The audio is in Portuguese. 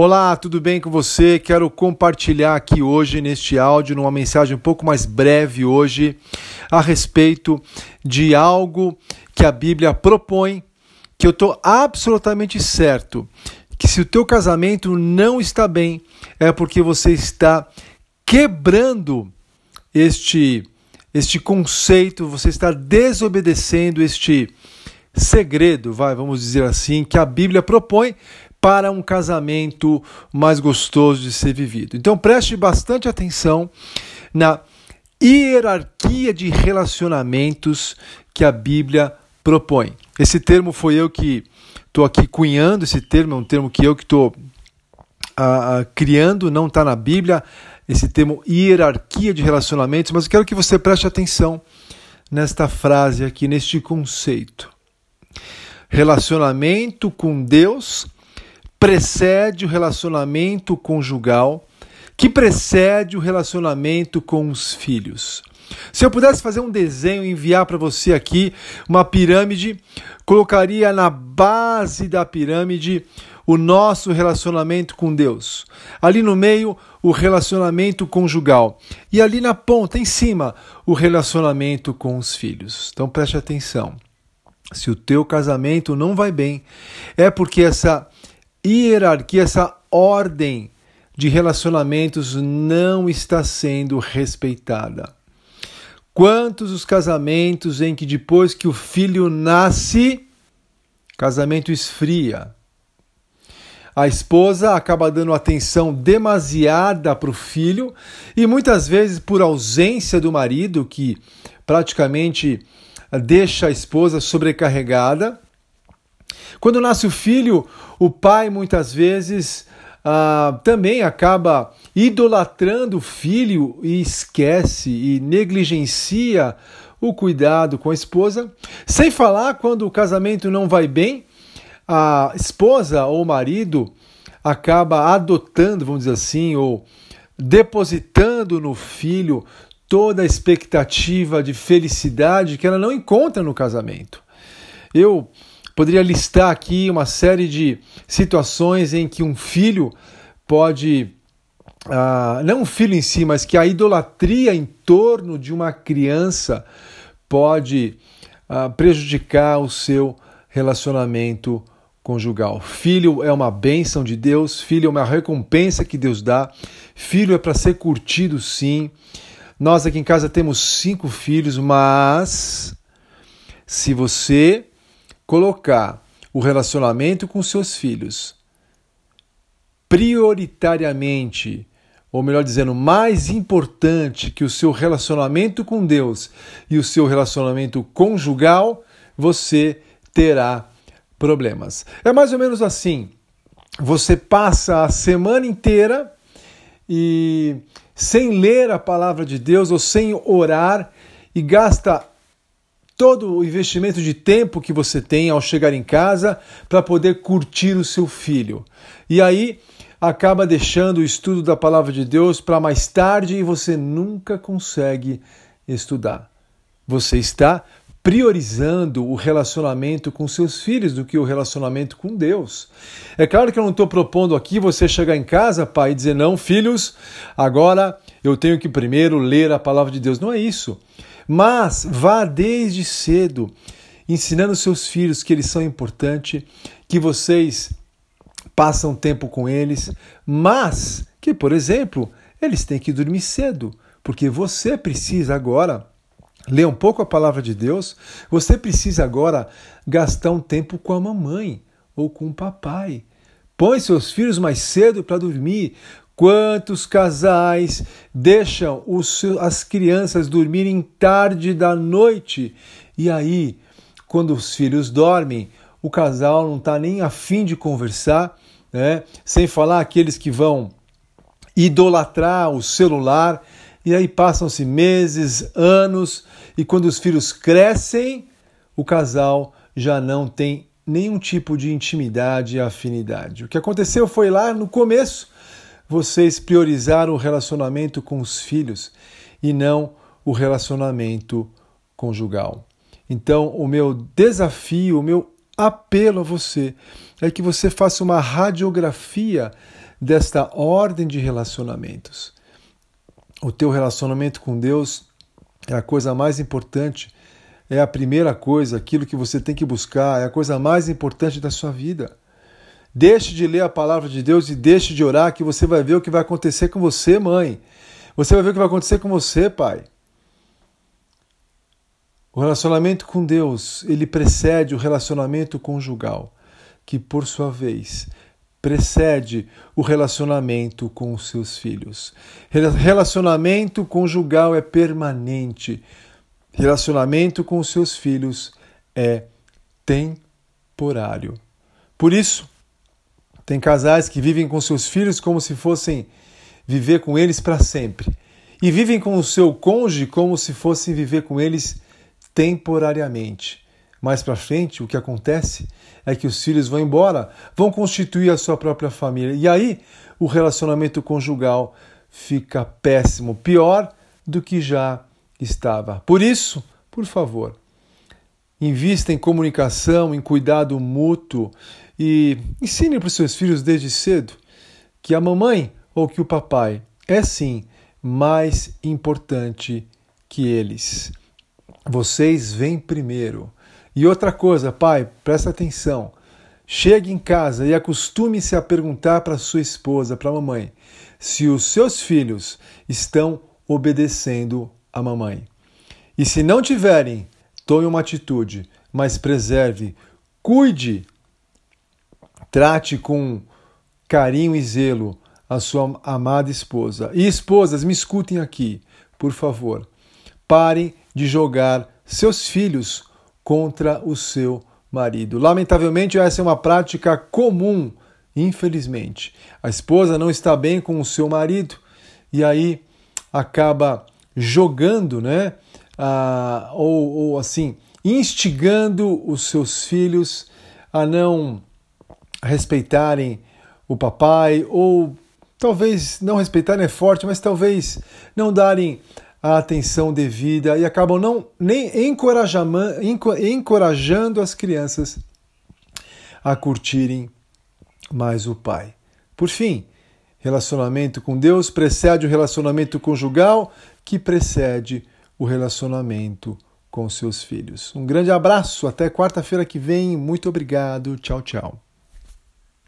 Olá, tudo bem com você? Quero compartilhar aqui hoje neste áudio, numa mensagem um pouco mais breve hoje, a respeito de algo que a Bíblia propõe, que eu estou absolutamente certo que se o teu casamento não está bem, é porque você está quebrando este este conceito, você está desobedecendo este segredo, vai, vamos dizer assim, que a Bíblia propõe para um casamento mais gostoso de ser vivido. Então preste bastante atenção na hierarquia de relacionamentos que a Bíblia propõe. Esse termo foi eu que estou aqui cunhando, esse termo é um termo que eu que estou uh, criando, não está na Bíblia, esse termo hierarquia de relacionamentos, mas eu quero que você preste atenção nesta frase aqui, neste conceito. Relacionamento com Deus precede o relacionamento conjugal, que precede o relacionamento com os filhos. Se eu pudesse fazer um desenho e enviar para você aqui uma pirâmide, colocaria na base da pirâmide o nosso relacionamento com Deus. Ali no meio, o relacionamento conjugal. E ali na ponta, em cima, o relacionamento com os filhos. Então preste atenção. Se o teu casamento não vai bem, é porque essa hierarquia, essa ordem de relacionamentos não está sendo respeitada. Quantos os casamentos em que depois que o filho nasce, casamento esfria. A esposa acaba dando atenção demasiada para o filho e muitas vezes por ausência do marido, que praticamente deixa a esposa sobrecarregada, quando nasce o filho, o pai muitas vezes ah, também acaba idolatrando o filho e esquece e negligencia o cuidado com a esposa. Sem falar quando o casamento não vai bem, a esposa ou o marido acaba adotando, vamos dizer assim, ou depositando no filho toda a expectativa de felicidade que ela não encontra no casamento. Eu Poderia listar aqui uma série de situações em que um filho pode. Uh, não um filho em si, mas que a idolatria em torno de uma criança pode uh, prejudicar o seu relacionamento conjugal. Filho é uma bênção de Deus, filho é uma recompensa que Deus dá, filho é para ser curtido sim. Nós aqui em casa temos cinco filhos, mas se você colocar o relacionamento com seus filhos prioritariamente, ou melhor dizendo, mais importante que o seu relacionamento com Deus e o seu relacionamento conjugal, você terá problemas. É mais ou menos assim. Você passa a semana inteira e sem ler a palavra de Deus ou sem orar e gasta todo o investimento de tempo que você tem ao chegar em casa para poder curtir o seu filho. E aí acaba deixando o estudo da palavra de Deus para mais tarde e você nunca consegue estudar. Você está priorizando o relacionamento com seus filhos do que o relacionamento com Deus. É claro que eu não estou propondo aqui você chegar em casa, pai, e dizer: não, filhos, agora eu tenho que primeiro ler a palavra de Deus. Não é isso. Mas vá desde cedo ensinando seus filhos que eles são importantes, que vocês passam tempo com eles, mas que, por exemplo, eles têm que dormir cedo, porque você precisa agora ler um pouco a palavra de Deus, você precisa agora gastar um tempo com a mamãe ou com o papai. Põe seus filhos mais cedo para dormir. Quantos casais deixam os, as crianças dormirem tarde da noite e aí, quando os filhos dormem, o casal não está nem afim de conversar, né? sem falar aqueles que vão idolatrar o celular e aí passam-se meses, anos e quando os filhos crescem, o casal já não tem nenhum tipo de intimidade e afinidade. O que aconteceu foi lá no começo vocês priorizaram o relacionamento com os filhos e não o relacionamento conjugal. Então, o meu desafio, o meu apelo a você é que você faça uma radiografia desta ordem de relacionamentos. O teu relacionamento com Deus é a coisa mais importante, é a primeira coisa, aquilo que você tem que buscar, é a coisa mais importante da sua vida. Deixe de ler a palavra de Deus e deixe de orar, que você vai ver o que vai acontecer com você, mãe. Você vai ver o que vai acontecer com você, pai. O relacionamento com Deus, ele precede o relacionamento conjugal, que por sua vez precede o relacionamento com os seus filhos. Relacionamento conjugal é permanente. Relacionamento com os seus filhos é temporário. Por isso, tem casais que vivem com seus filhos como se fossem viver com eles para sempre. E vivem com o seu cônjuge como se fossem viver com eles temporariamente. Mais para frente, o que acontece é que os filhos vão embora, vão constituir a sua própria família. E aí, o relacionamento conjugal fica péssimo, pior do que já estava. Por isso, por favor, invista em comunicação, em cuidado mútuo e ensine para os seus filhos desde cedo que a mamãe ou que o papai é sim mais importante que eles. Vocês vêm primeiro. E outra coisa, pai, presta atenção. Chegue em casa e acostume-se a perguntar para sua esposa, para a mamãe, se os seus filhos estão obedecendo a mamãe. E se não tiverem, tome uma atitude, mas preserve, cuide, trate com carinho e zelo a sua amada esposa. E esposas, me escutem aqui, por favor. Parem de jogar seus filhos contra o seu marido. Lamentavelmente, essa é uma prática comum, infelizmente. A esposa não está bem com o seu marido e aí acaba jogando, né? Ah, ou, ou assim, instigando os seus filhos a não respeitarem o papai ou talvez não respeitarem é forte, mas talvez não darem a atenção devida e acabam não nem encorajando as crianças a curtirem mais o pai. Por fim, relacionamento com Deus precede o relacionamento conjugal, que precede o relacionamento com seus filhos. Um grande abraço, até quarta-feira que vem. Muito obrigado. Tchau, tchau.